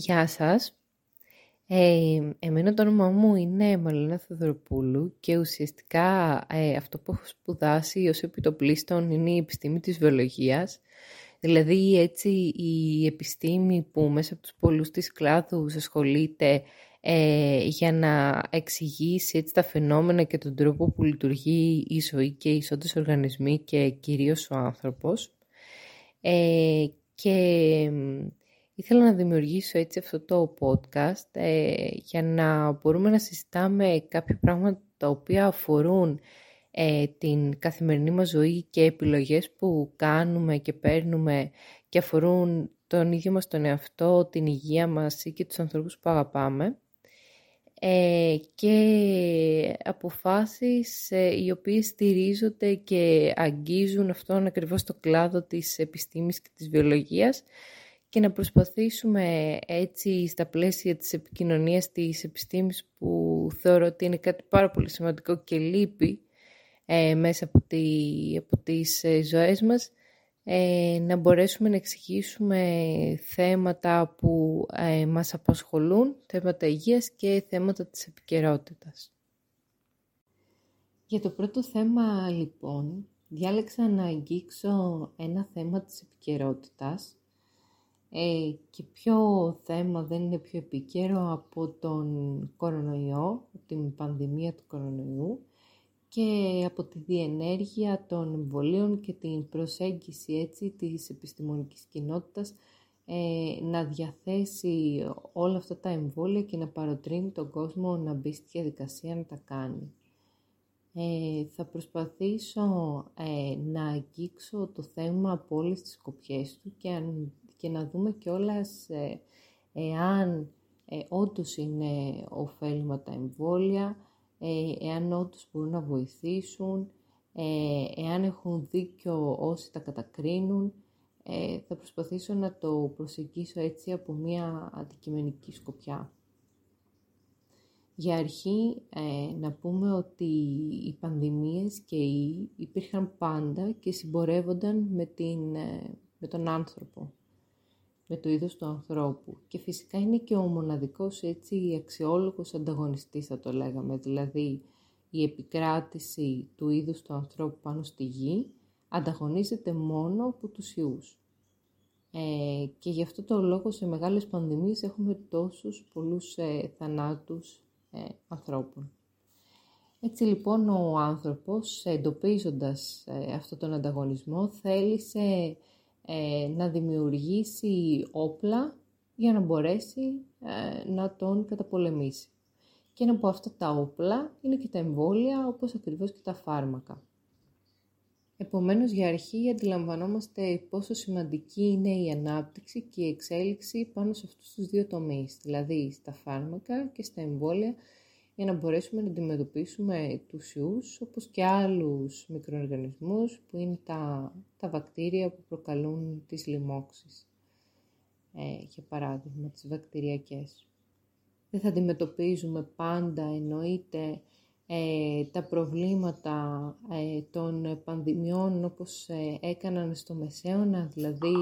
Γεια σας. Ε, εμένα το όνομά μου είναι Μαλίνα Θεοδροπούλου και ουσιαστικά ε, αυτό που έχω σπουδάσει ως επιτοπλίστων είναι η επιστήμη της βιολογίας. Δηλαδή έτσι η επιστήμη που μέσα από τους πολλούς της κλάδους ασχολείται ε, για να εξηγήσει έτσι τα φαινόμενα και τον τρόπο που λειτουργεί η ζωή και οι ισότες οργανισμοί και κυρίως ο άνθρωπος. Ε, και ήθελα να δημιουργήσω έτσι αυτό το podcast ε, για να μπορούμε να συζητάμε κάποια πράγματα τα οποία αφορούν ε, την καθημερινή μας ζωή και επιλογές που κάνουμε και παίρνουμε και αφορούν τον ίδιο μας τον εαυτό, την υγεία μας ή και τους ανθρώπους που αγαπάμε. Ε, και αποφάσεις ε, οι οποίες στηρίζονται και αγγίζουν αυτόν ακριβώς το κλάδο της επιστήμης και της βιολογίας και να προσπαθήσουμε έτσι στα πλαίσια της επικοινωνίας της επιστήμης που θεωρώ ότι είναι κάτι πάρα πολύ σημαντικό και λείπει ε, μέσα από, τη, από τις ε, ζωές μας ε, να μπορέσουμε να εξηγήσουμε θέματα που ε, μας απασχολούν, θέματα υγείας και θέματα της επικαιρότητας. Για το πρώτο θέμα λοιπόν, διάλεξα να αγγίξω ένα θέμα της επικαιρότητας ε, και ποιο θέμα δεν είναι πιο επικαίρο από τον κορονοϊό, την πανδημία του κορονοϊού και από τη διενέργεια των εμβολίων και την προσέγγιση έτσι της επιστημονικής κοινότητας ε, να διαθέσει όλα αυτά τα εμβόλια και να παροτρύνει τον κόσμο να μπει στη διαδικασία να τα κάνει. Ε, θα προσπαθήσω ε, να αγγίξω το θέμα από όλες τις κοπιές του και, και να δούμε κιόλας ε, εάν ε, όντως είναι ωφέλιμα τα εμβόλια, ε, εάν όντως μπορούν να βοηθήσουν, ε, εάν έχουν δίκιο όσοι τα κατακρίνουν. Ε, θα προσπαθήσω να το προσεγγίσω έτσι από μια αντικειμενική σκοπιά. Για αρχή να πούμε ότι οι πανδημίες και οι υπήρχαν πάντα και συμπορεύονταν με, την, με τον άνθρωπο με το είδος του ανθρώπου. Και φυσικά είναι και ο μοναδικός έτσι αξιόλογος ανταγωνιστής θα το λέγαμε, δηλαδή η επικράτηση του είδους του ανθρώπου πάνω στη γη ανταγωνίζεται μόνο από τους ιούς. Ε, και γι' αυτό το λόγο σε μεγάλες πανδημίες έχουμε τόσους πολλούς ε, θανάτους ε, ανθρώπων. Έτσι λοιπόν ο άνθρωπος εντοπίζοντας ε, αυτό τον ανταγωνισμό θέλησε ε, να δημιουργήσει όπλα για να μπορέσει ε, να τον καταπολεμήσει. Και ένα από αυτά τα όπλα είναι και τα εμβόλια, όπως ακριβώς και τα φάρμακα. Επομένως, για αρχή αντιλαμβανόμαστε πόσο σημαντική είναι η ανάπτυξη και η εξέλιξη πάνω σε αυτούς τους δύο τομείς, δηλαδή στα φάρμακα και στα εμβόλια, για να μπορέσουμε να αντιμετωπίσουμε τους ιούς, όπως και άλλους μικροοργανισμούς που είναι τα, τα βακτήρια που προκαλούν τις λοιμώξεις. Ε, για παράδειγμα, τις βακτηριακές. Δεν θα αντιμετωπίζουμε πάντα, εννοείται, ε, τα προβλήματα ε, των πανδημιών όπως ε, έκαναν στο Μεσαίωνα, δηλαδή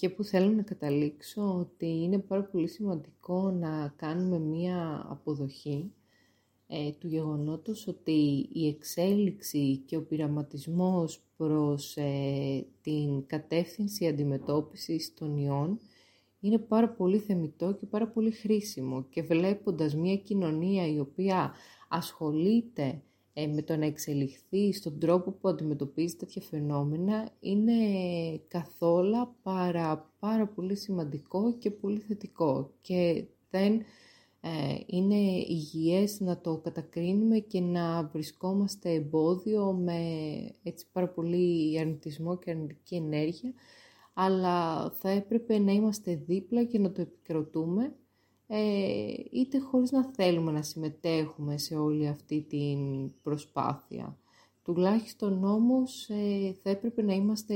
και που θέλω να καταλήξω ότι είναι πάρα πολύ σημαντικό να κάνουμε μία αποδοχή ε, του γεγονότος ότι η εξέλιξη και ο πειραματισμός προς ε, την κατεύθυνση αντιμετώπισης των ιών είναι πάρα πολύ θεμητό και πάρα πολύ χρήσιμο. Και βλέποντας μια κοινωνία η οποία ασχολείται ε, με το να εξελιχθεί στον τρόπο που αντιμετωπίζει τέτοια φαινόμενα είναι καθόλου πάρα, πάρα πολύ σημαντικό και πολύ θετικό και δεν ε, είναι υγιές να το κατακρίνουμε και να βρισκόμαστε εμπόδιο με έτσι πάρα πολύ αρνητισμό και αρνητική ενέργεια αλλά θα έπρεπε να είμαστε δίπλα και να το επικροτούμε ε, είτε χωρίς να θέλουμε να συμμετέχουμε σε όλη αυτή την προσπάθεια. Τουλάχιστον όμως ε, θα έπρεπε να, είμαστε,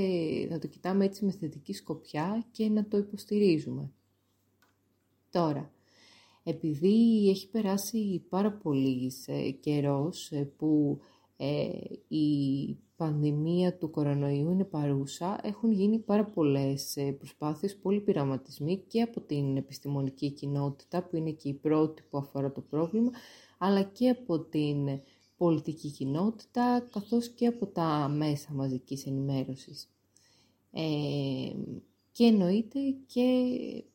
να το κοιτάμε έτσι με θετική σκοπιά και να το υποστηρίζουμε. Τώρα, επειδή έχει περάσει πάρα πολύς ε, καιρός που ε, η πανδημία του κορονοϊού είναι παρούσα, έχουν γίνει πάρα πολλές ε, προσπάθειες, πολλοί πειραματισμοί και από την επιστημονική κοινότητα που είναι και η πρώτη που αφορά το πρόβλημα, αλλά και από την πολιτική κοινότητα, καθώς και από τα μέσα μαζικής ενημέρωσης. Ε, και εννοείται και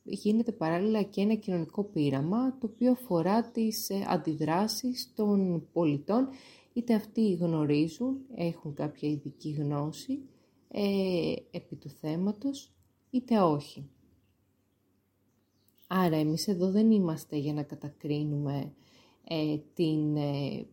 γίνεται παράλληλα και ένα κοινωνικό πείραμα το οποίο αφορά τις ε, αντιδράσεις των πολιτών είτε αυτοί γνωρίζουν, έχουν κάποια ειδική γνώση ε, επί του θέματος είτε όχι. Άρα εμείς εδώ δεν είμαστε για να κατακρίνουμε ε, την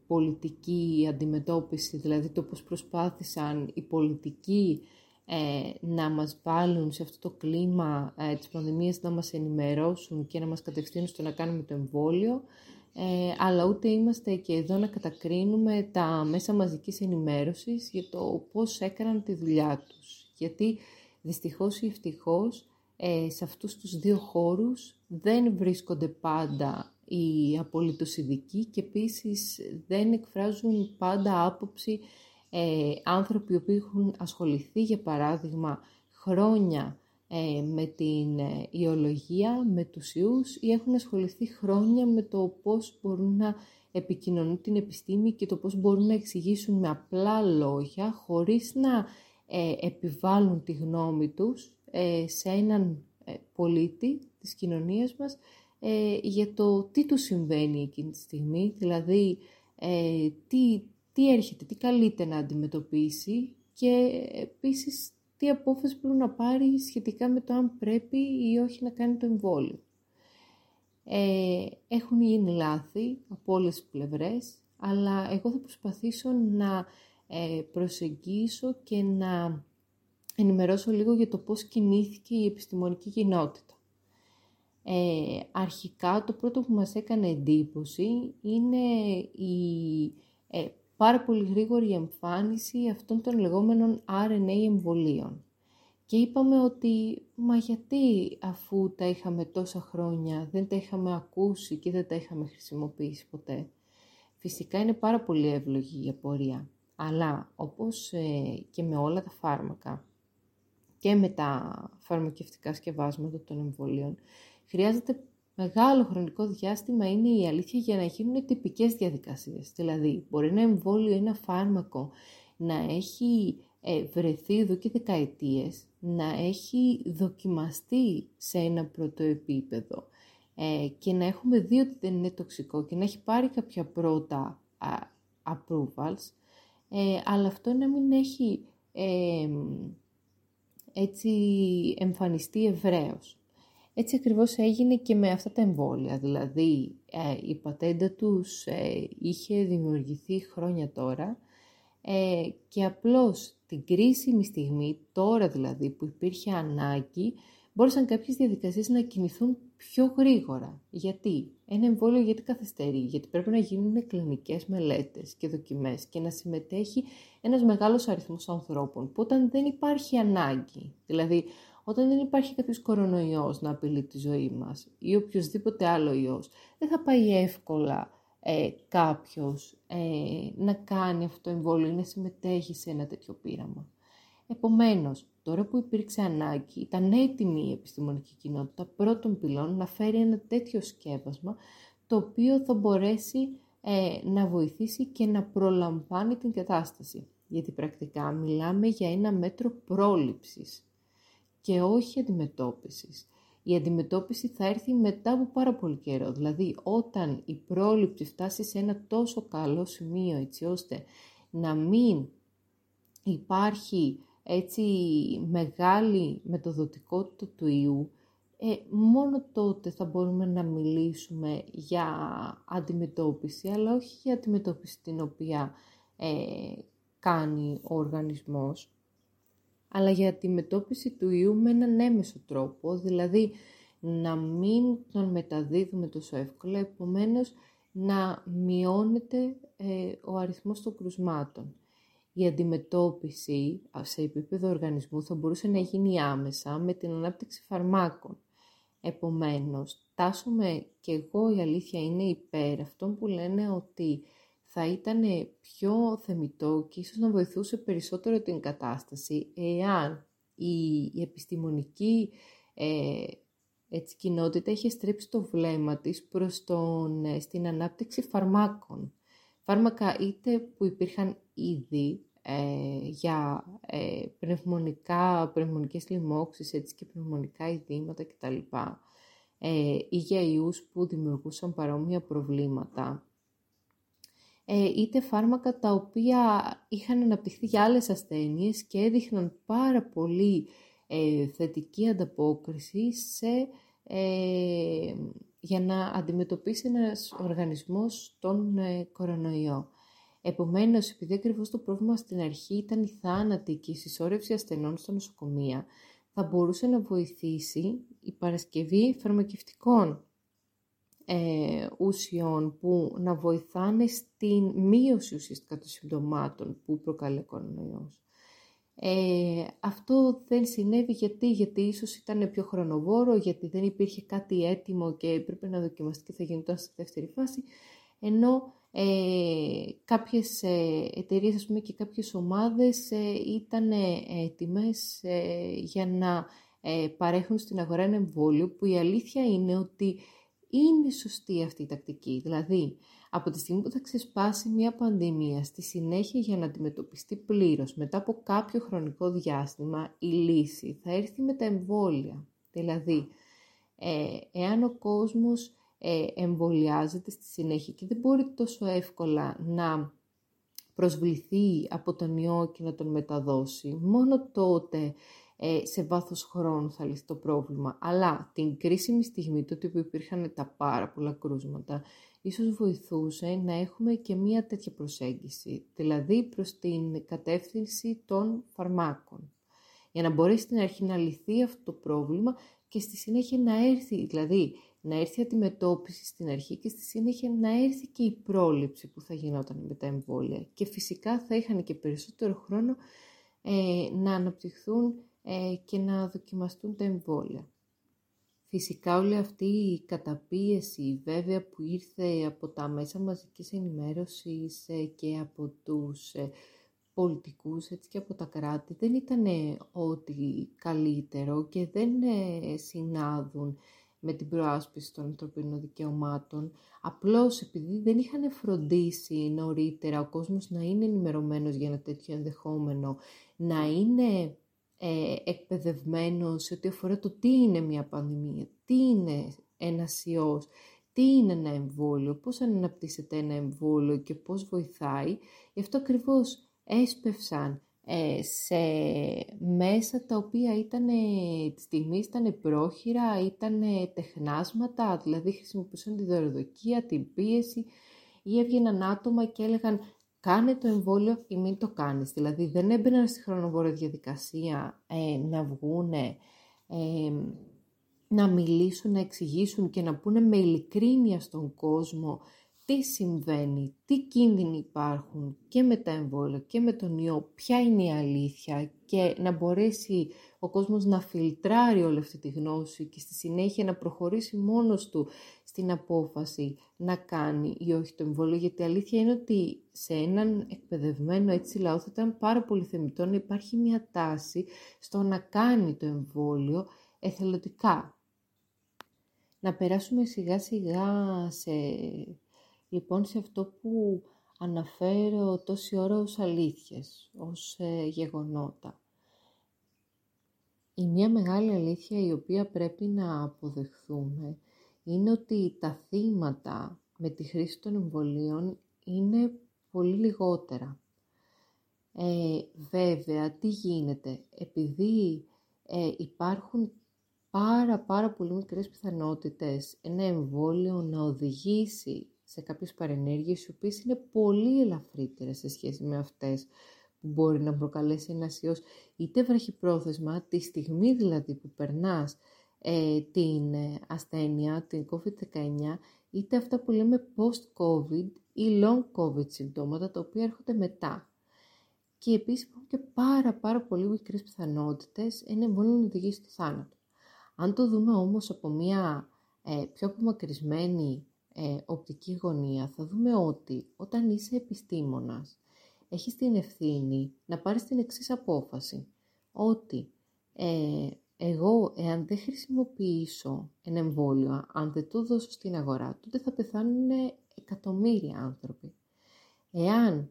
πολιτική αντιμετώπιση, δηλαδή το πώς προσπάθησαν οι πολιτικοί ε, να μας βάλουν σε αυτό το κλίμα ε, της πανδημίας, να μας ενημερώσουν και να μας κατευθύνουν στο να κάνουμε το εμβόλιο, ε, αλλά ούτε είμαστε και εδώ να κατακρίνουμε τα μέσα μαζικής ενημέρωσης για το πώς έκαναν τη δουλειά τους. Γιατί δυστυχώς ή ευτυχώς ε, σε αυτούς τους δύο χώρους δεν βρίσκονται πάντα οι απολύτως ειδικοί και επίσης δεν εκφράζουν πάντα άποψη ε, άνθρωποι οι οποίοι έχουν ασχοληθεί για παράδειγμα χρόνια ε, με την ε, ιολογία, με τους ιούς ή έχουν ασχοληθεί χρόνια με το πώς μπορούν να επικοινωνούν την επιστήμη και το πώς μπορούν να εξηγήσουν με απλά λόγια χωρίς να ε, επιβάλλουν τη γνώμη τους σε έναν πολίτη της κοινωνίας μας για το τι του συμβαίνει εκείνη τη στιγμή, δηλαδή τι, τι έρχεται, τι καλείται να αντιμετωπίσει και επίσης τι απόφαση πρέπει να πάρει σχετικά με το αν πρέπει ή όχι να κάνει το εμβόλιο. Ε, έχουν γίνει λάθη από όλες τις πλευρές, αλλά εγώ θα προσπαθήσω να ε, προσεγγίσω και να ενημερώσω λίγο για το πώς κινήθηκε η επιστημονική κοινότητα. Ε, αρχικά το πρώτο που μας έκανε εντύπωση είναι η ε, πάρα πολύ γρήγορη εμφάνιση αυτών των λεγόμενων RNA εμβολίων. Και είπαμε ότι, μα γιατί αφού τα είχαμε τόσα χρόνια, δεν τα είχαμε ακούσει και δεν τα είχαμε χρησιμοποιήσει ποτέ; Φυσικά είναι πάρα πολύ εύλογη η απορία. Αλλά όπως ε, και με όλα τα φάρμακα και με τα φαρμακευτικά σκευάσματα των εμβολίων, χρειάζεται μεγάλο χρονικό διάστημα είναι η αλήθεια για να γίνουν τυπικές διαδικασίες. Δηλαδή, μπορεί ένα εμβόλιο, ένα φάρμακο να έχει ε, βρεθεί εδώ και δεκαετίες, να έχει δοκιμαστεί σε ένα πρώτο επίπεδο ε, και να έχουμε δει ότι δεν είναι τοξικό και να έχει πάρει κάποια πρώτα approvals, ε, αλλά αυτό να μην έχει έτσι εμφανιστεί ευρέως. Έτσι ακριβώς έγινε και με αυτά τα εμβόλια, δηλαδή ε, η πατέντα τους ε, είχε δημιουργηθεί χρόνια τώρα ε, και απλώς την κρίσιμη στιγμή, τώρα δηλαδή που υπήρχε ανάγκη, μπόρεσαν κάποιες διαδικασίες να κινηθούν πιο γρήγορα. Γιατί; Ένα εμβόλιο γιατί καθυστερεί, γιατί πρέπει να γίνουν κλινικές μελέτες και δοκιμές και να συμμετέχει ένας μεγάλος αριθμός ανθρώπων, που όταν δεν υπάρχει ανάγκη, δηλαδή όταν δεν υπάρχει κάποιος κορονοϊός να απειλεί τη ζωή μας ή οποιοδήποτε άλλο ιός, δεν θα πάει εύκολα ε, κάποιος ε, να κάνει αυτό το εμβόλιο ή να συμμετέχει σε ένα τέτοιο πείραμα. Επομένως, τώρα που υπήρξε ανάγκη, ήταν έτοιμη η επιστημονική κοινότητα πρώτων πυλών να φέρει ένα τέτοιο σκεύασμα το οποίο θα μπορέσει ε, να βοηθήσει και να προλαμβάνει την κατάσταση. Γιατί πρακτικά μιλάμε για ένα μέτρο πρόληψης και όχι αντιμετώπισης. Η αντιμετώπιση θα έρθει μετά από πάρα πολύ καιρό. Δηλαδή, όταν η πρόληψη φτάσει σε ένα τόσο καλό σημείο, έτσι ώστε να μην υπάρχει έτσι μεγάλη μετοδοτικότητα του ιού, ε, μόνο τότε θα μπορούμε να μιλήσουμε για αντιμετώπιση, αλλά όχι για αντιμετώπιση την οποία ε, κάνει ο οργανισμός αλλά για τη μετώπιση του ιού με έναν έμεσο τρόπο, δηλαδή να μην τον μεταδίδουμε τόσο εύκολα, επομένως να μειώνεται ε, ο αριθμός των κρουσμάτων. Η αντιμετώπιση σε επίπεδο οργανισμού θα μπορούσε να γίνει άμεσα με την ανάπτυξη φαρμάκων. Επομένως, τάσομαι και εγώ η αλήθεια είναι υπέρ αυτών που λένε ότι θα ήταν πιο θεμητό και ίσως να βοηθούσε περισσότερο την κατάσταση εάν η, η επιστημονική ε, έτσι, κοινότητα είχε στρέψει το βλέμμα της προς τον, ε, στην ανάπτυξη φαρμάκων. Φάρμακα είτε που υπήρχαν ήδη ε, για ε, πνευμονικά, πνευμονικές λοιμώξεις έτσι, και πνευμονικά ειδήματα κτλ. Ε, ή για ιούς που δημιουργούσαν παρόμοια προβλήματα. Ε, είτε φάρμακα τα οποία είχαν αναπτυχθεί για άλλες ασθένειες και έδειχναν πάρα πολύ ε, θετική ανταπόκριση σε, ε, για να αντιμετωπίσει ένας οργανισμός τον ε, κορονοϊό. Επομένως, επειδή ακριβώς το πρόβλημα στην αρχή ήταν η θάνατη και η συσσόρευση ασθενών στα νοσοκομεία, θα μπορούσε να βοηθήσει η παρασκευή φαρμακευτικών ε, ουσιών που να βοηθάνε στην μείωση ουσιαστικά των συμπτωμάτων που προκαλεί ο κορονοϊός. Ε, αυτό δεν συνέβη γιατί, γιατί ίσως ήταν πιο χρονοβόρο, γιατί δεν υπήρχε κάτι έτοιμο και έπρεπε να δοκιμαστεί και θα γινόταν στη δεύτερη φάση, ενώ ε, κάποιες ε, εταιρείες ας πούμε, και κάποιες ομάδες ε, ήταν έτοιμες ε, για να ε, παρέχουν στην αγορά ένα εμβόλιο που η αλήθεια είναι ότι είναι σωστή αυτή η τακτική. Δηλαδή, από τη στιγμή που θα ξεσπάσει μια πανδημία, στη συνέχεια για να αντιμετωπιστεί πλήρως, μετά από κάποιο χρονικό διάστημα, η λύση θα έρθει με τα εμβόλια. Δηλαδή, ε, εάν ο κόσμος ε, εμβολιάζεται στη συνέχεια και δεν μπορεί τόσο εύκολα να προσβληθεί από τον ιό και να τον μεταδώσει, μόνο τότε ε, σε βάθος χρόνου θα λυθεί το πρόβλημα. Αλλά την κρίσιμη στιγμή, τότε που υπήρχαν τα πάρα πολλά κρούσματα, ίσως βοηθούσε να έχουμε και μία τέτοια προσέγγιση, δηλαδή προς την κατεύθυνση των φαρμάκων. Για να μπορέσει στην αρχή να λυθεί αυτό το πρόβλημα και στη συνέχεια να έρθει, δηλαδή να έρθει η αντιμετώπιση στην αρχή και στη συνέχεια να έρθει και η πρόληψη που θα γινόταν με τα εμβόλια. Και φυσικά θα είχαν και περισσότερο χρόνο ε, να αναπτυχθούν ε, και να δοκιμαστούν τα εμβόλια. Φυσικά όλη αυτή η καταπίεση βέβαια που ήρθε από τα μέσα μαζικής ενημέρωσης ε, και από τους ε, πολιτικούς έτσι και από τα κράτη δεν ήταν ό,τι καλύτερο και δεν συνάδουν με την προάσπιση των ανθρωπίνων δικαιωμάτων, απλώς επειδή δεν είχαν φροντίσει νωρίτερα ο κόσμος να είναι ενημερωμένος για ένα τέτοιο ενδεχόμενο, να είναι ε, εκπαιδευμένος σε ό,τι αφορά το τι είναι μια πανδημία, τι είναι ένας ιός, τι είναι ένα εμβόλιο, πώς αναπτύσσεται ένα εμβόλιο και πώς βοηθάει. Γι' αυτό ακριβώς έσπευσαν ε, σε μέσα τα οποία ήταν, τη στιγμή ήταν πρόχειρα, ήταν τεχνάσματα, δηλαδή χρησιμοποιούσαν τη δωροδοκία, την πίεση ή έβγαιναν άτομα και έλεγαν κάνε το εμβόλιο ή μην το κάνεις. Δηλαδή δεν έμπαιναν στη χρονοβόρα διαδικασία ε, να βγούνε, ε, να μιλήσουν, να εξηγήσουν και να πούνε με ειλικρίνεια στον κόσμο τι συμβαίνει, τι κίνδυνοι υπάρχουν και με τα εμβόλια και με τον ιό, ποια είναι η αλήθεια και να μπορέσει ο κόσμος να φιλτράρει όλη αυτή τη γνώση και στη συνέχεια να προχωρήσει μόνος του στην απόφαση να κάνει ή όχι το εμβόλιο, γιατί η αλήθεια είναι ότι σε έναν εκπαιδευμένο έτσι λαό θα ήταν πάρα πολύ θεμητό να υπάρχει μια τάση στο να κάνει το εμβόλιο εθελοντικά. Να περάσουμε σιγά σιγά σε λοιπόν σε αυτό που αναφέρω τόση ώρα ως αλήθειες, ως ε, γεγονότα. Η μία μεγάλη αλήθεια η οποία πρέπει να αποδεχθούμε είναι ότι τα θύματα με τη χρήση των εμβολίων είναι πολύ λιγότερα. Ε, βέβαια, τι γίνεται, επειδή ε, υπάρχουν πάρα πάρα πολύ μικρές πιθανότητες ένα εμβόλιο να οδηγήσει σε κάποιες παρενέργειες οι οποίες είναι πολύ ελαφρύτερες σε σχέση με αυτές που μπορεί να προκαλέσει ένα ιός είτε βραχυπρόθεσμα, τη στιγμή δηλαδή που περνάς ε, την ε, ασθένεια, την COVID-19, είτε αυτά που λέμε post-COVID ή long-COVID συμπτώματα, τα οποία έρχονται μετά. Και επίσης υπάρχουν και πάρα πάρα πολύ μικρές πιθανότητες ένα μόνο να οδηγήσει στο θάνατο. Αν το δούμε όμως από μια ε, πιο απομακρυσμένη ε, οπτική γωνία θα δούμε ότι όταν είσαι επιστήμονας έχεις την ευθύνη να πάρεις την εξής απόφαση ότι ε, εγώ εάν δεν χρησιμοποιήσω ένα εμβόλιο, αν δεν το δώσω στην αγορά, τότε θα πεθάνουν εκατομμύρια άνθρωποι. Εάν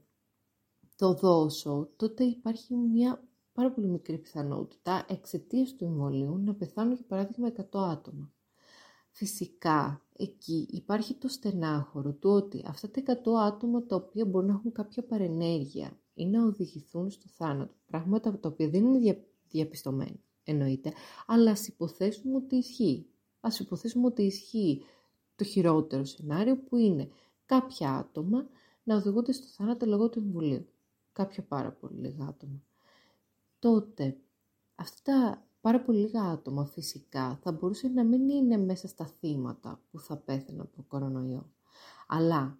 το δώσω, τότε υπάρχει μια πάρα πολύ μικρή πιθανότητα εξαιτίας του εμβολίου να πεθάνουν για παράδειγμα 100 άτομα. Φυσικά, εκεί υπάρχει το στενάχωρο του ότι αυτά τα 100 άτομα τα οποία μπορούν να έχουν κάποια παρενέργεια ή να οδηγηθούν στο θάνατο, πράγματα τα οποία δεν είναι διαπιστωμένα, εννοείται, αλλά ας υποθέσουμε ότι ισχύει. Ας υποθέσουμε ότι ισχύει το χειρότερο σενάριο που είναι κάποια άτομα να οδηγούνται στο θάνατο λόγω του εμβολίου. Κάποια πάρα πολύ λίγα άτομα. Τότε, αυτά τα πάρα πολύ λίγα άτομα φυσικά θα μπορούσε να μην είναι μέσα στα θύματα που θα πέθαιναν από κορονοϊό. Αλλά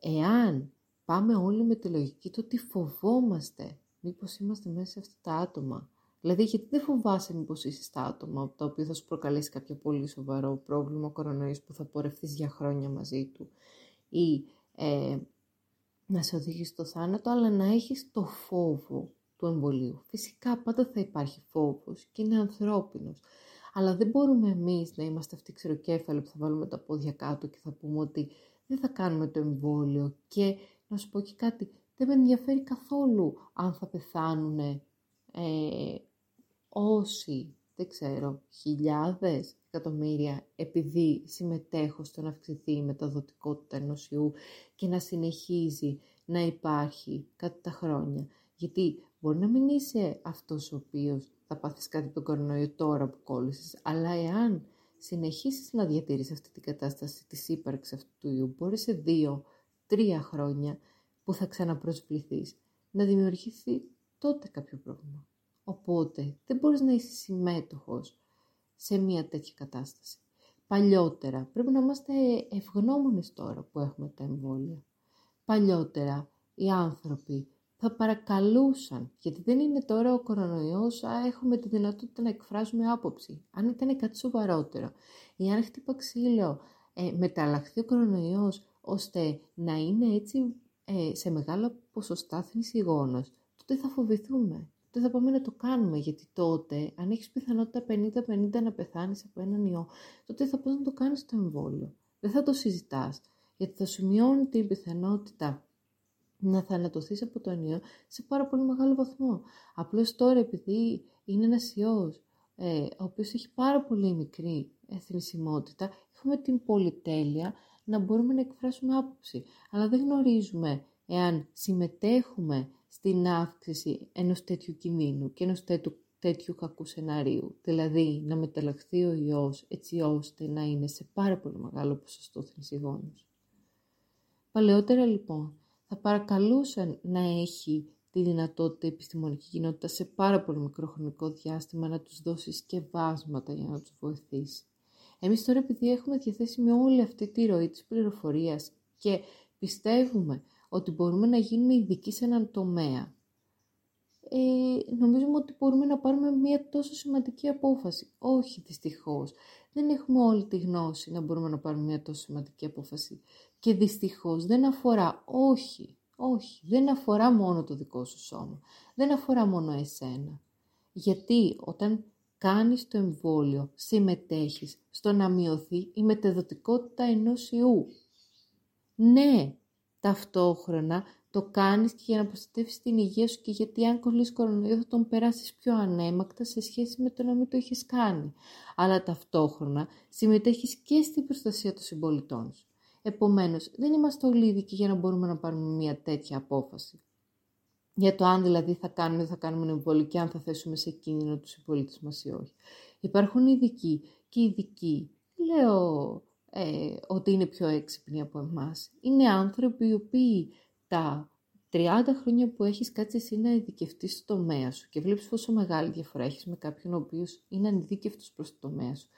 εάν πάμε όλοι με τη λογική το ότι φοβόμαστε μήπως είμαστε μέσα σε αυτά τα άτομα. Δηλαδή γιατί δεν φοβάσαι μήπως είσαι στα άτομα τα οποία θα σου προκαλέσει κάποιο πολύ σοβαρό πρόβλημα κορονοϊός που θα πορευτείς για χρόνια μαζί του ή ε, να σε οδηγήσει στο θάνατο αλλά να έχεις το φόβο του εμβολίου. Φυσικά πάντα θα υπάρχει φόβος και είναι ανθρώπινος. Αλλά δεν μπορούμε εμείς να είμαστε αυτοί ξεροκέφαλοι που θα βάλουμε τα πόδια κάτω και θα πούμε ότι δεν θα κάνουμε το εμβόλιο και να σου πω και κάτι, δεν με ενδιαφέρει καθόλου αν θα πεθάνουν ε, όσοι, δεν ξέρω, χιλιάδες, εκατομμύρια επειδή συμμετέχω στο να αυξηθεί η μεταδοτικότητα ενός ιού και να συνεχίζει να υπάρχει κατά τα χρόνια. Γιατί Μπορεί να μην είσαι αυτός ο οποίος θα πάθεις κάτι τον κορονοϊό τώρα που κόλλησες, αλλά εάν συνεχίσεις να διατηρείς αυτή την κατάσταση της ύπαρξης αυτού του ιού, μπορεί σε δύο, τρία χρόνια που θα ξαναπροσβληθείς να δημιουργηθεί τότε κάποιο πρόβλημα. Οπότε δεν μπορείς να είσαι συμμέτοχος σε μια τέτοια κατάσταση. Παλιότερα, πρέπει να είμαστε ευγνώμονες τώρα που έχουμε τα εμβόλια. Παλιότερα οι άνθρωποι θα παρακαλούσαν, γιατί δεν είναι τώρα ο κορονοϊός, α, έχουμε τη δυνατότητα να εκφράζουμε άποψη. Αν ήταν κάτι σοβαρότερο, ή αν χτύπα ξύλο, ε, μεταλλαχθεί ο κορονοϊός, ώστε να είναι έτσι ε, σε μεγάλο ποσοστά θνησιγόνος, τότε θα φοβηθούμε. Τότε θα πάμε να το κάνουμε, γιατί τότε, αν έχεις πιθανότητα 50-50 να πεθάνεις από έναν ιό, τότε θα πας να το κάνεις το εμβόλιο. Δεν θα το συζητάς, γιατί θα σου μειώνει την πιθανότητα να θανατωθείς από τον ιό σε πάρα πολύ μεγάλο βαθμό. Απλώς τώρα επειδή είναι ένας ιός ε, ο οποίος έχει πάρα πολύ μικρή εθνισμότητα, έχουμε την πολυτέλεια να μπορούμε να εκφράσουμε άποψη. Αλλά δεν γνωρίζουμε εάν συμμετέχουμε στην αύξηση ενός τέτοιου κινδύνου και ενός τέτοιου, τέτοιου κακού σενάριου. Δηλαδή να μεταλλαχθεί ο ιός έτσι ώστε να είναι σε πάρα πολύ μεγάλο ποσοστό θνησιγόνος. Παλαιότερα λοιπόν θα παρακαλούσαν να έχει τη δυνατότητα η επιστημονική κοινότητα σε πάρα πολύ μικρό χρονικό διάστημα να τους δώσει σκευάσματα για να τους βοηθήσει. Εμείς τώρα επειδή έχουμε διαθέσει με όλη αυτή τη ροή της πληροφορίας και πιστεύουμε ότι μπορούμε να γίνουμε ειδικοί σε έναν τομέα, ε, νομίζουμε ότι μπορούμε να πάρουμε μια τόσο σημαντική απόφαση. Όχι δυστυχώς. Δεν έχουμε όλη τη γνώση να μπορούμε να πάρουμε μια τόσο σημαντική απόφαση. Και δυστυχώς δεν αφορά, όχι, όχι, δεν αφορά μόνο το δικό σου σώμα. Δεν αφορά μόνο εσένα. Γιατί όταν κάνεις το εμβόλιο, συμμετέχεις στο να μειωθεί η μεταδοτικότητα ενός ιού. Ναι, ταυτόχρονα το κάνεις και για να προστατεύεις την υγεία σου και γιατί αν κολλείς κορονοϊό θα τον περάσεις πιο ανέμακτα σε σχέση με το να μην το έχεις κάνει. Αλλά ταυτόχρονα συμμετέχεις και στην προστασία των συμπολιτών σου. Επομένως, δεν είμαστε όλοι ειδικοί για να μπορούμε να πάρουμε μια τέτοια απόφαση. Για το αν δηλαδή θα κάνουμε ή θα κάνουμε εμβόλιο και αν θα θέσουμε σε κίνδυνο τους συμπολίτες μας ή όχι. Υπάρχουν ειδικοί και ειδικοί. Λέω ε, ότι είναι πιο έξυπνοι από εμάς. Είναι άνθρωποι οι οποίοι τα 30 χρόνια που έχεις κάτσει εσύ να ειδικευτείς στο τομέα σου και βλέπεις πόσο μεγάλη διαφορά έχεις με κάποιον ο οποίος είναι ανειδίκευτος προς το τομέα σου.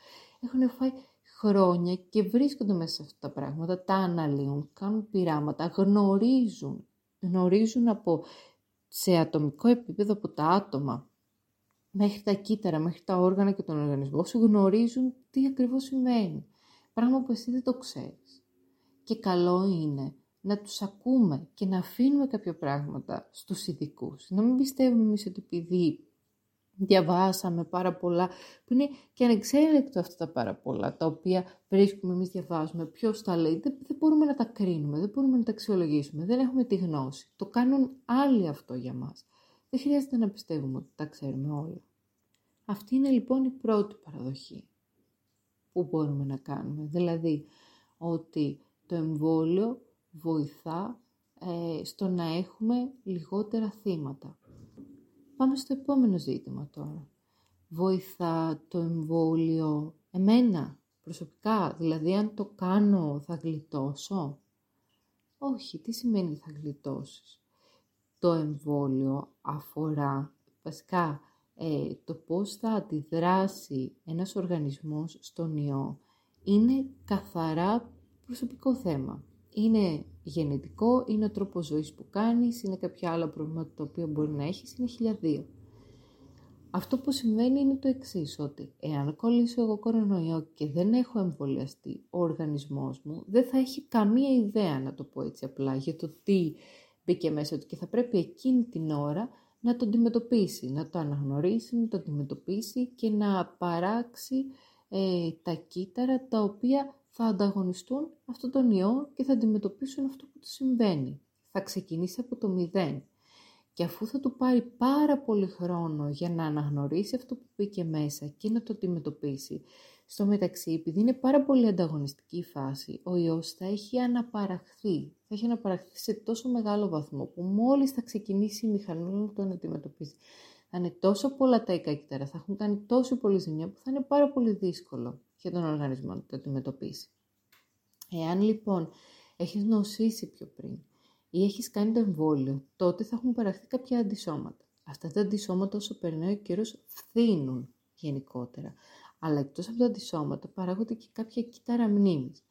Έχουν φάει χρόνια και βρίσκονται μέσα σε αυτά τα πράγματα, τα αναλύουν, κάνουν πειράματα, γνωρίζουν, γνωρίζουν από, σε ατομικό επίπεδο από τα άτομα μέχρι τα κύτταρα, μέχρι τα όργανα και τον οργανισμό σου γνωρίζουν τι ακριβώς σημαίνει. Πράγμα που εσύ δεν το ξέρεις. και καλό είναι να τους ακούμε και να αφήνουμε κάποια πράγματα στους ειδικούς. Να μην πιστεύουμε εμείς ότι επειδή διαβάσαμε πάρα πολλά, που είναι και ανεξέλεκτο αυτά τα πάρα πολλά, τα οποία βρίσκουμε εμείς διαβάζουμε, ποιος τα λέει, δεν, δεν μπορούμε να τα κρίνουμε, δεν μπορούμε να τα αξιολογήσουμε, δεν έχουμε τη γνώση. Το κάνουν άλλοι αυτό για μας. Δεν χρειάζεται να πιστεύουμε ότι τα ξέρουμε όλα. Αυτή είναι λοιπόν η πρώτη παραδοχή που μπορούμε να κάνουμε. Δηλαδή ότι το εμβόλιο βοηθά ε, στο να έχουμε λιγότερα θύματα. Πάμε στο επόμενο ζήτημα τώρα. Βοηθά το εμβόλιο εμένα προσωπικά, δηλαδή αν το κάνω θα γλιτώσω; Όχι, τι σημαίνει θα γλιτώσεις; Το εμβόλιο αφορά βασικά ε, το πώς θα αντιδράσει ένας οργανισμός στον ιό είναι καθαρά προσωπικό θέμα. Είναι γενετικό, είναι ο τρόπος ζωής που κάνεις, είναι κάποια άλλα προβλήματα τα οποία μπορεί να έχεις, είναι χιλιαδία. Αυτό που συμβαίνει είναι το εξής ότι εάν κολλήσω εγώ κορονοϊό και δεν έχω εμβολιαστεί, ο οργανισμός μου δεν θα έχει καμία ιδέα, να το πω έτσι απλά, για το τι μπήκε μέσα του και θα πρέπει εκείνη την ώρα να το αντιμετωπίσει, να το αναγνωρίσει, να το αντιμετωπίσει και να παράξει ε, τα κύτταρα τα οποία θα ανταγωνιστούν αυτόν τον ιό και θα αντιμετωπίσουν αυτό που του συμβαίνει. Θα ξεκινήσει από το μηδέν. Και αφού θα του πάρει πάρα πολύ χρόνο για να αναγνωρίσει αυτό που μπήκε μέσα και να το αντιμετωπίσει, στο μεταξύ, επειδή είναι πάρα πολύ ανταγωνιστική η φάση, ο ιός θα έχει αναπαραχθεί. Θα έχει αναπαραχθεί σε τόσο μεγάλο βαθμό που μόλις θα ξεκινήσει η μηχανή να τον αντιμετωπίσει. Θα είναι τόσο πολλά τα κύτταρα, θα έχουν κάνει τόσο πολύ ζημιά που θα είναι πάρα πολύ δύσκολο για τον οργανισμό να το αντιμετωπίσει. Εάν λοιπόν έχεις νοσήσει πιο πριν ή έχεις κάνει το εμβόλιο, τότε θα έχουν παραχθεί κάποια αντισώματα. Αυτά τα αντισώματα όσο περνάει ο καιρός φθήνουν γενικότερα. Αλλά εκτός από τα αντισώματα παράγονται και κάποια κύτταρα μνήμης.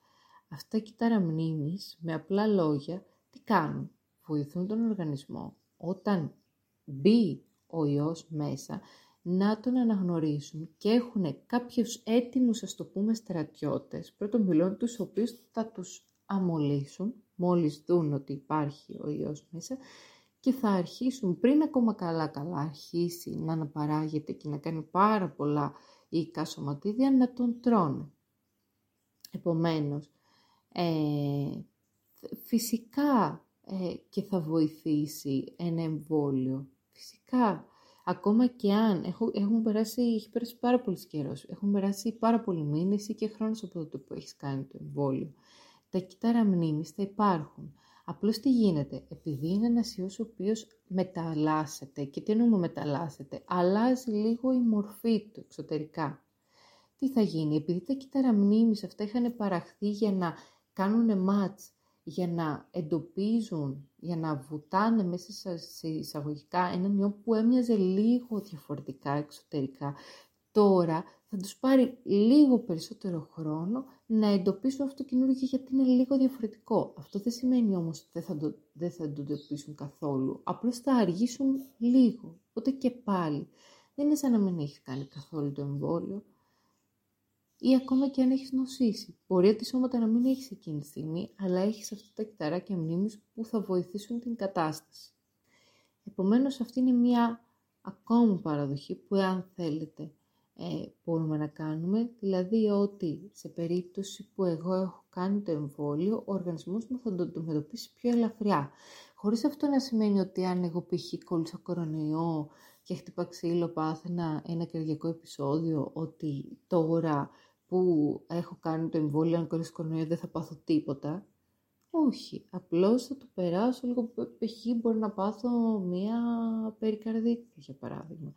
Αυτά τα κύτταρα μνήμης, με απλά λόγια, τι κάνουν; Βοηθούν τον οργανισμό όταν μπει ο ιός μέσα να τον αναγνωρίσουν και έχουν κάποιους έτοιμους, ας το πούμε, στρατιώτες, πρώτον μιλών τους οποίους θα τους αμολύσουν, μόλις δουν ότι υπάρχει ο ιός μέσα, και θα αρχίσουν πριν ακόμα καλά καλά αρχίσει να αναπαράγεται και να κάνει πάρα πολλά υλικά σωματίδια να τον τρώνε. Επομένως, ε, φυσικά ε, και θα βοηθήσει ένα εμβόλιο. Φυσικά Ακόμα και αν έχουν, έχουν περάσει, έχει περάσει πάρα πολύς καιρός, έχουν περάσει πάρα πολλοί μήνες ή και χρόνος από τότε που έχεις κάνει το εμβόλιο. Τα κύτταρα μνήμης θα υπάρχουν. Απλώς τι γίνεται, επειδή είναι ένας ιός ο οποίος μεταλλάσσεται, και τι εννοούμε μεταλλάσσεται, αλλάζει λίγο η μορφή του εξωτερικά. Τι θα γίνει, επειδή τα κύτταρα μνήμης αυτά είχαν παραχθεί για να κάνουν μάτς για να εντοπίζουν, για να βουτάνε μέσα σε εισαγωγικά έναν ιό που έμοιαζε λίγο διαφορετικά εξωτερικά. Τώρα θα τους πάρει λίγο περισσότερο χρόνο να εντοπίσουν αυτό το καινούργιο γιατί είναι λίγο διαφορετικό. Αυτό δεν σημαίνει όμως ότι δεν θα το, δεν θα το εντοπίσουν καθόλου. Απλώς θα αργήσουν λίγο. Οπότε και πάλι δεν είναι σαν να μην έχεις κάνει καθόλου το εμβόλιο ή ακόμα και αν έχεις νοσήσει. Μπορεί σώματα να μην έχεις εκείνη τη στιγμή, αλλά έχεις αυτά τα κυταράκια μνήμης που θα βοηθήσουν την κατάσταση. Επομένως αυτή είναι μια ακόμη παραδοχή που αν θέλετε ε, μπορούμε να κάνουμε, δηλαδή ότι σε περίπτωση που εγώ έχω κάνει το εμβόλιο, ο οργανισμός μου θα το αντιμετωπίσει πιο ελαφριά. Χωρίς αυτό να σημαίνει ότι αν εγώ π.χ. κόλλησα κορονοϊό και χτύπα ξύλο, πάθαινα ένα καρδιακό επεισόδιο, ότι τώρα που έχω κάνει το εμβόλιο, αν κορίς κορονοϊό δεν θα πάθω τίποτα. Όχι, απλώς θα το περάσω λίγο, π.χ. μπορεί να πάθω μία περικαρδίτητα, για παράδειγμα.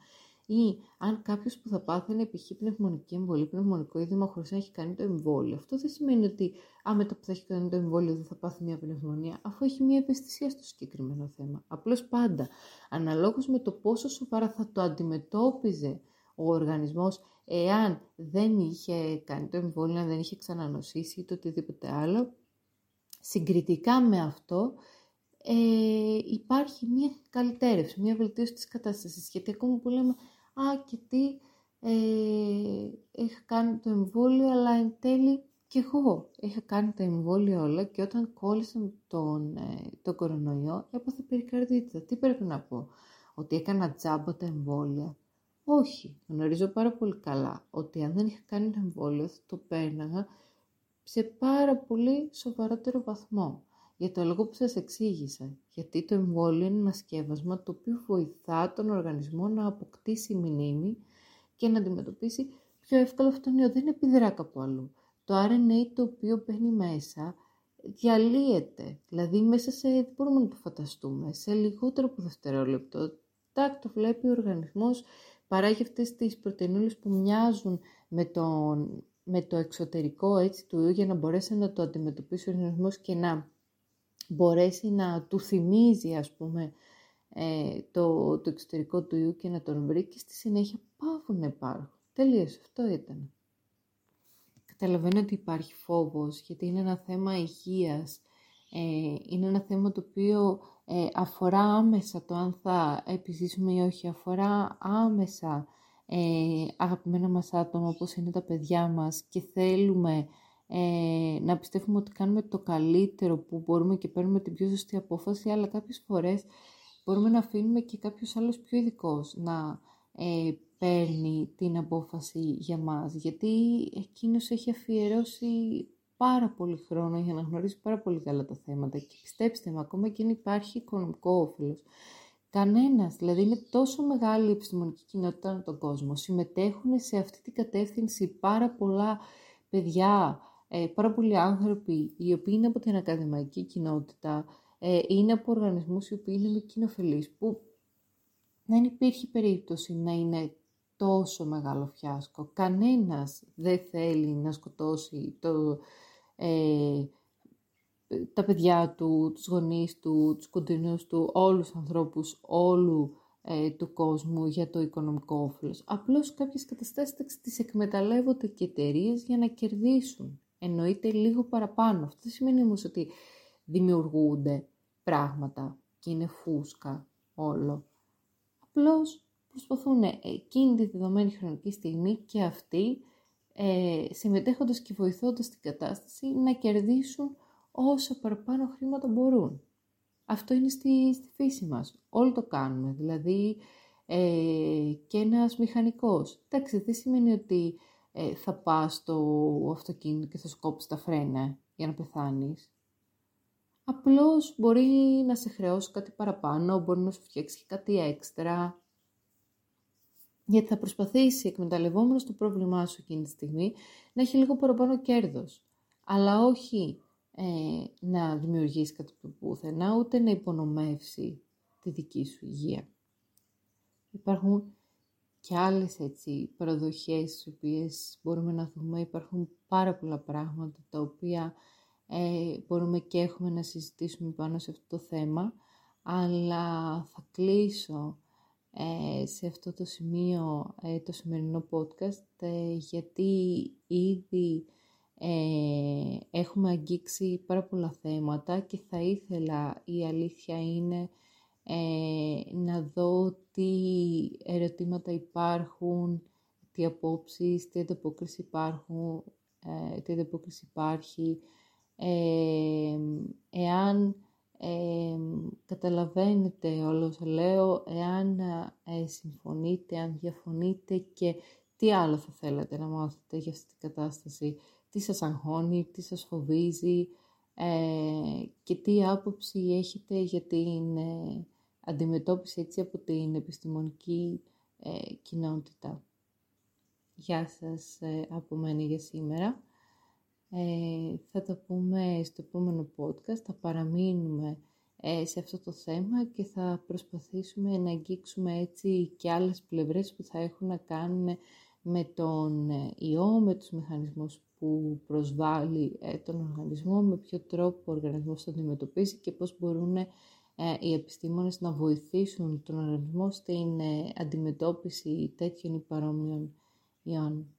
Ή αν κάποιος που θα πάθει π.χ. πνευμονική εμβολή, πνευμονικό είδημα χωρίς να έχει κάνει το εμβόλιο. Αυτό δεν σημαίνει ότι α, μετά που θα έχει κάνει το εμβόλιο δεν θα πάθει μια πνευμονία, αφού έχει μια ευαισθησία στο συγκεκριμένο θέμα. Απλώς πάντα, αναλόγως με το πόσο σοβαρά θα το αντιμετώπιζε ο οργανισμός εάν δεν είχε κάνει το εμβόλιο, αν δεν είχε ξανανοσήσει ή το οτιδήποτε άλλο, συγκριτικά με αυτό ε, υπάρχει μια καλυτέρευση, μια βελτίωση της κατάστασης. Γιατί ακόμα που λέμε, α και τι, ε, έχει κάνει το εμβόλιο, αλλά εν τέλει Και εγώ είχα κάνει τα εμβόλια όλα και όταν κόλλησαν τον, ε, τον κορονοϊό έπαθε περικαρδίτητα. Τι πρέπει να πω, ότι έκανα τζάμπα τα εμβόλια. Όχι, γνωρίζω πάρα πολύ καλά ότι αν δεν είχα κάνει το εμβόλιο θα το πέρναγα σε πάρα πολύ σοβαρότερο βαθμό. Για το λόγο που σας εξήγησα, γιατί το εμβόλιο είναι ένα σκεύασμα το οποίο βοηθά τον οργανισμό να αποκτήσει μνήμη και να αντιμετωπίσει πιο εύκολα αυτόν τον ιό. Δεν επιδρά κάπου αλλού. Το RNA το οποίο μπαίνει μέσα διαλύεται. Δηλαδή μέσα σε, δεν μπορούμε να το φανταστούμε, σε λιγότερο από δευτερόλεπτο. Τάκ, το βλέπει ο οργανισμός, παράγει αυτές τις πρωτεϊνούλες που μοιάζουν με, τον, με το εξωτερικό έτσι, του ιού για να μπορέσει να το αντιμετωπίσει ο οργανισμός και να μπορέσει να του θυμίζει ας πούμε ε, το, το εξωτερικό του ιού και να τον βρει και στη συνέχεια πάβουν να υπάρχουν. Τελείωσε, αυτό ήταν. Καταλαβαίνω ότι υπάρχει φόβος γιατί είναι ένα θέμα υγείας. Ε, είναι ένα θέμα το οποίο ε, αφορά άμεσα το αν θα επιζήσουμε ή όχι. Αφορά άμεσα ε, αγαπημένα μας άτομα όπως είναι τα παιδιά μας και θέλουμε ε, να πιστεύουμε ότι κάνουμε το καλύτερο που μπορούμε και παίρνουμε την πιο σωστή απόφαση αλλά κάποιες φορές μπορούμε να αφήνουμε και κάποιος άλλος πιο ειδικός να ε, παίρνει την απόφαση για μας, γιατί εκείνος έχει αφιερώσει πάρα πολύ χρόνο για να γνωρίσει πάρα πολύ καλά τα θέματα και πιστέψτε με, ακόμα και αν υπάρχει οικονομικό όφελος. Κανένας, δηλαδή είναι τόσο μεγάλη η επιστημονική κοινότητα με τον κόσμο, συμμετέχουν σε αυτή την κατεύθυνση πάρα πολλά παιδιά, ε, πάρα πολλοί άνθρωποι οι οποίοι είναι από την ακαδημαϊκή κοινότητα, ε, είναι από οργανισμούς οι οποίοι είναι με κοινοφελείς, που δεν υπήρχε περίπτωση να είναι τόσο μεγάλο φιάσκο. Κανένας δεν θέλει να σκοτώσει το, ε, τα παιδιά του, τους γονείς του, τους κοντινούς του, όλους τους ανθρώπους, όλου ε, του κόσμου για το οικονομικό όφελος. Απλώς κάποιες καταστάσεις τις εκμεταλλεύονται και εταιρείες για να κερδίσουν. Εννοείται λίγο παραπάνω. Αυτό δεν σημαίνει όμως ότι δημιουργούνται πράγματα και είναι φούσκα όλο. Απλώς προσπαθούν εκείνη τη δεδομένη χρονική στιγμή και αυτοί ε, συμμετέχοντας και βοηθώντας την κατάσταση να κερδίσουν όσα παραπάνω χρήματα μπορούν. Αυτό είναι στη, στη φύση μας. Όλοι το κάνουμε. Δηλαδή ε, και ένας μηχανικός. Εντάξει, δεν σημαίνει ότι ε, θα πας στο αυτοκίνητο και θα σκόψεις τα φρένα για να πεθάνεις. Απλώς μπορεί να σε χρεώσει κάτι παραπάνω, μπορεί να σου φτιάξει κάτι έξτρα, γιατί θα προσπαθήσει εκμεταλλευόμενος το πρόβλημά σου εκείνη τη στιγμή να έχει λίγο παραπάνω κέρδος. Αλλά όχι ε, να δημιουργήσει κάτι που πουθενά, ούτε να υπονομεύσει τη δική σου υγεία. Υπάρχουν και άλλες έτσι παραδοχές τις οποίες μπορούμε να δούμε. Υπάρχουν πάρα πολλά πράγματα τα οποία ε, μπορούμε και έχουμε να συζητήσουμε πάνω σε αυτό το θέμα, αλλά θα κλείσω ε, σε αυτό το σημείο ε, το σημερινό podcast ε, γιατί ήδη έχουμε αγγίξει πάρα πολλά θέματα και θα ήθελα η αλήθεια είναι να δω τι ερωτήματα υπάρχουν, τι απόψεις, τι ανταπόκριση υπάρχουν, τι ανταπόκριση υπάρχει, εάν ε, καταλαβαίνετε όλο όσο λέω, εάν ε, συμφωνείτε, αν διαφωνείτε και τι άλλο θα θέλατε να μάθετε για αυτή την κατάσταση, τι σας αγχώνει, τι σας φοβίζει ε, και τι άποψη έχετε για την ε, αντιμετώπιση έτσι από την επιστημονική ε, κοινότητα. Γεια σας από μένα για σήμερα. Ε, θα τα πούμε στο επόμενο podcast, θα παραμείνουμε ε, σε αυτό το θέμα και θα προσπαθήσουμε να αγγίξουμε έτσι και άλλες πλευρές που θα έχουν να κάνουν με τον ε, ιό, με τους μηχανισμούς που προσβάλλει τον οργανισμό, με ποιο τρόπο ο οργανισμός θα αντιμετωπίσει και πώς μπορούν οι επιστήμονες να βοηθήσουν τον οργανισμό στην αντιμετώπιση τέτοιων ή παρόμοιων ιών.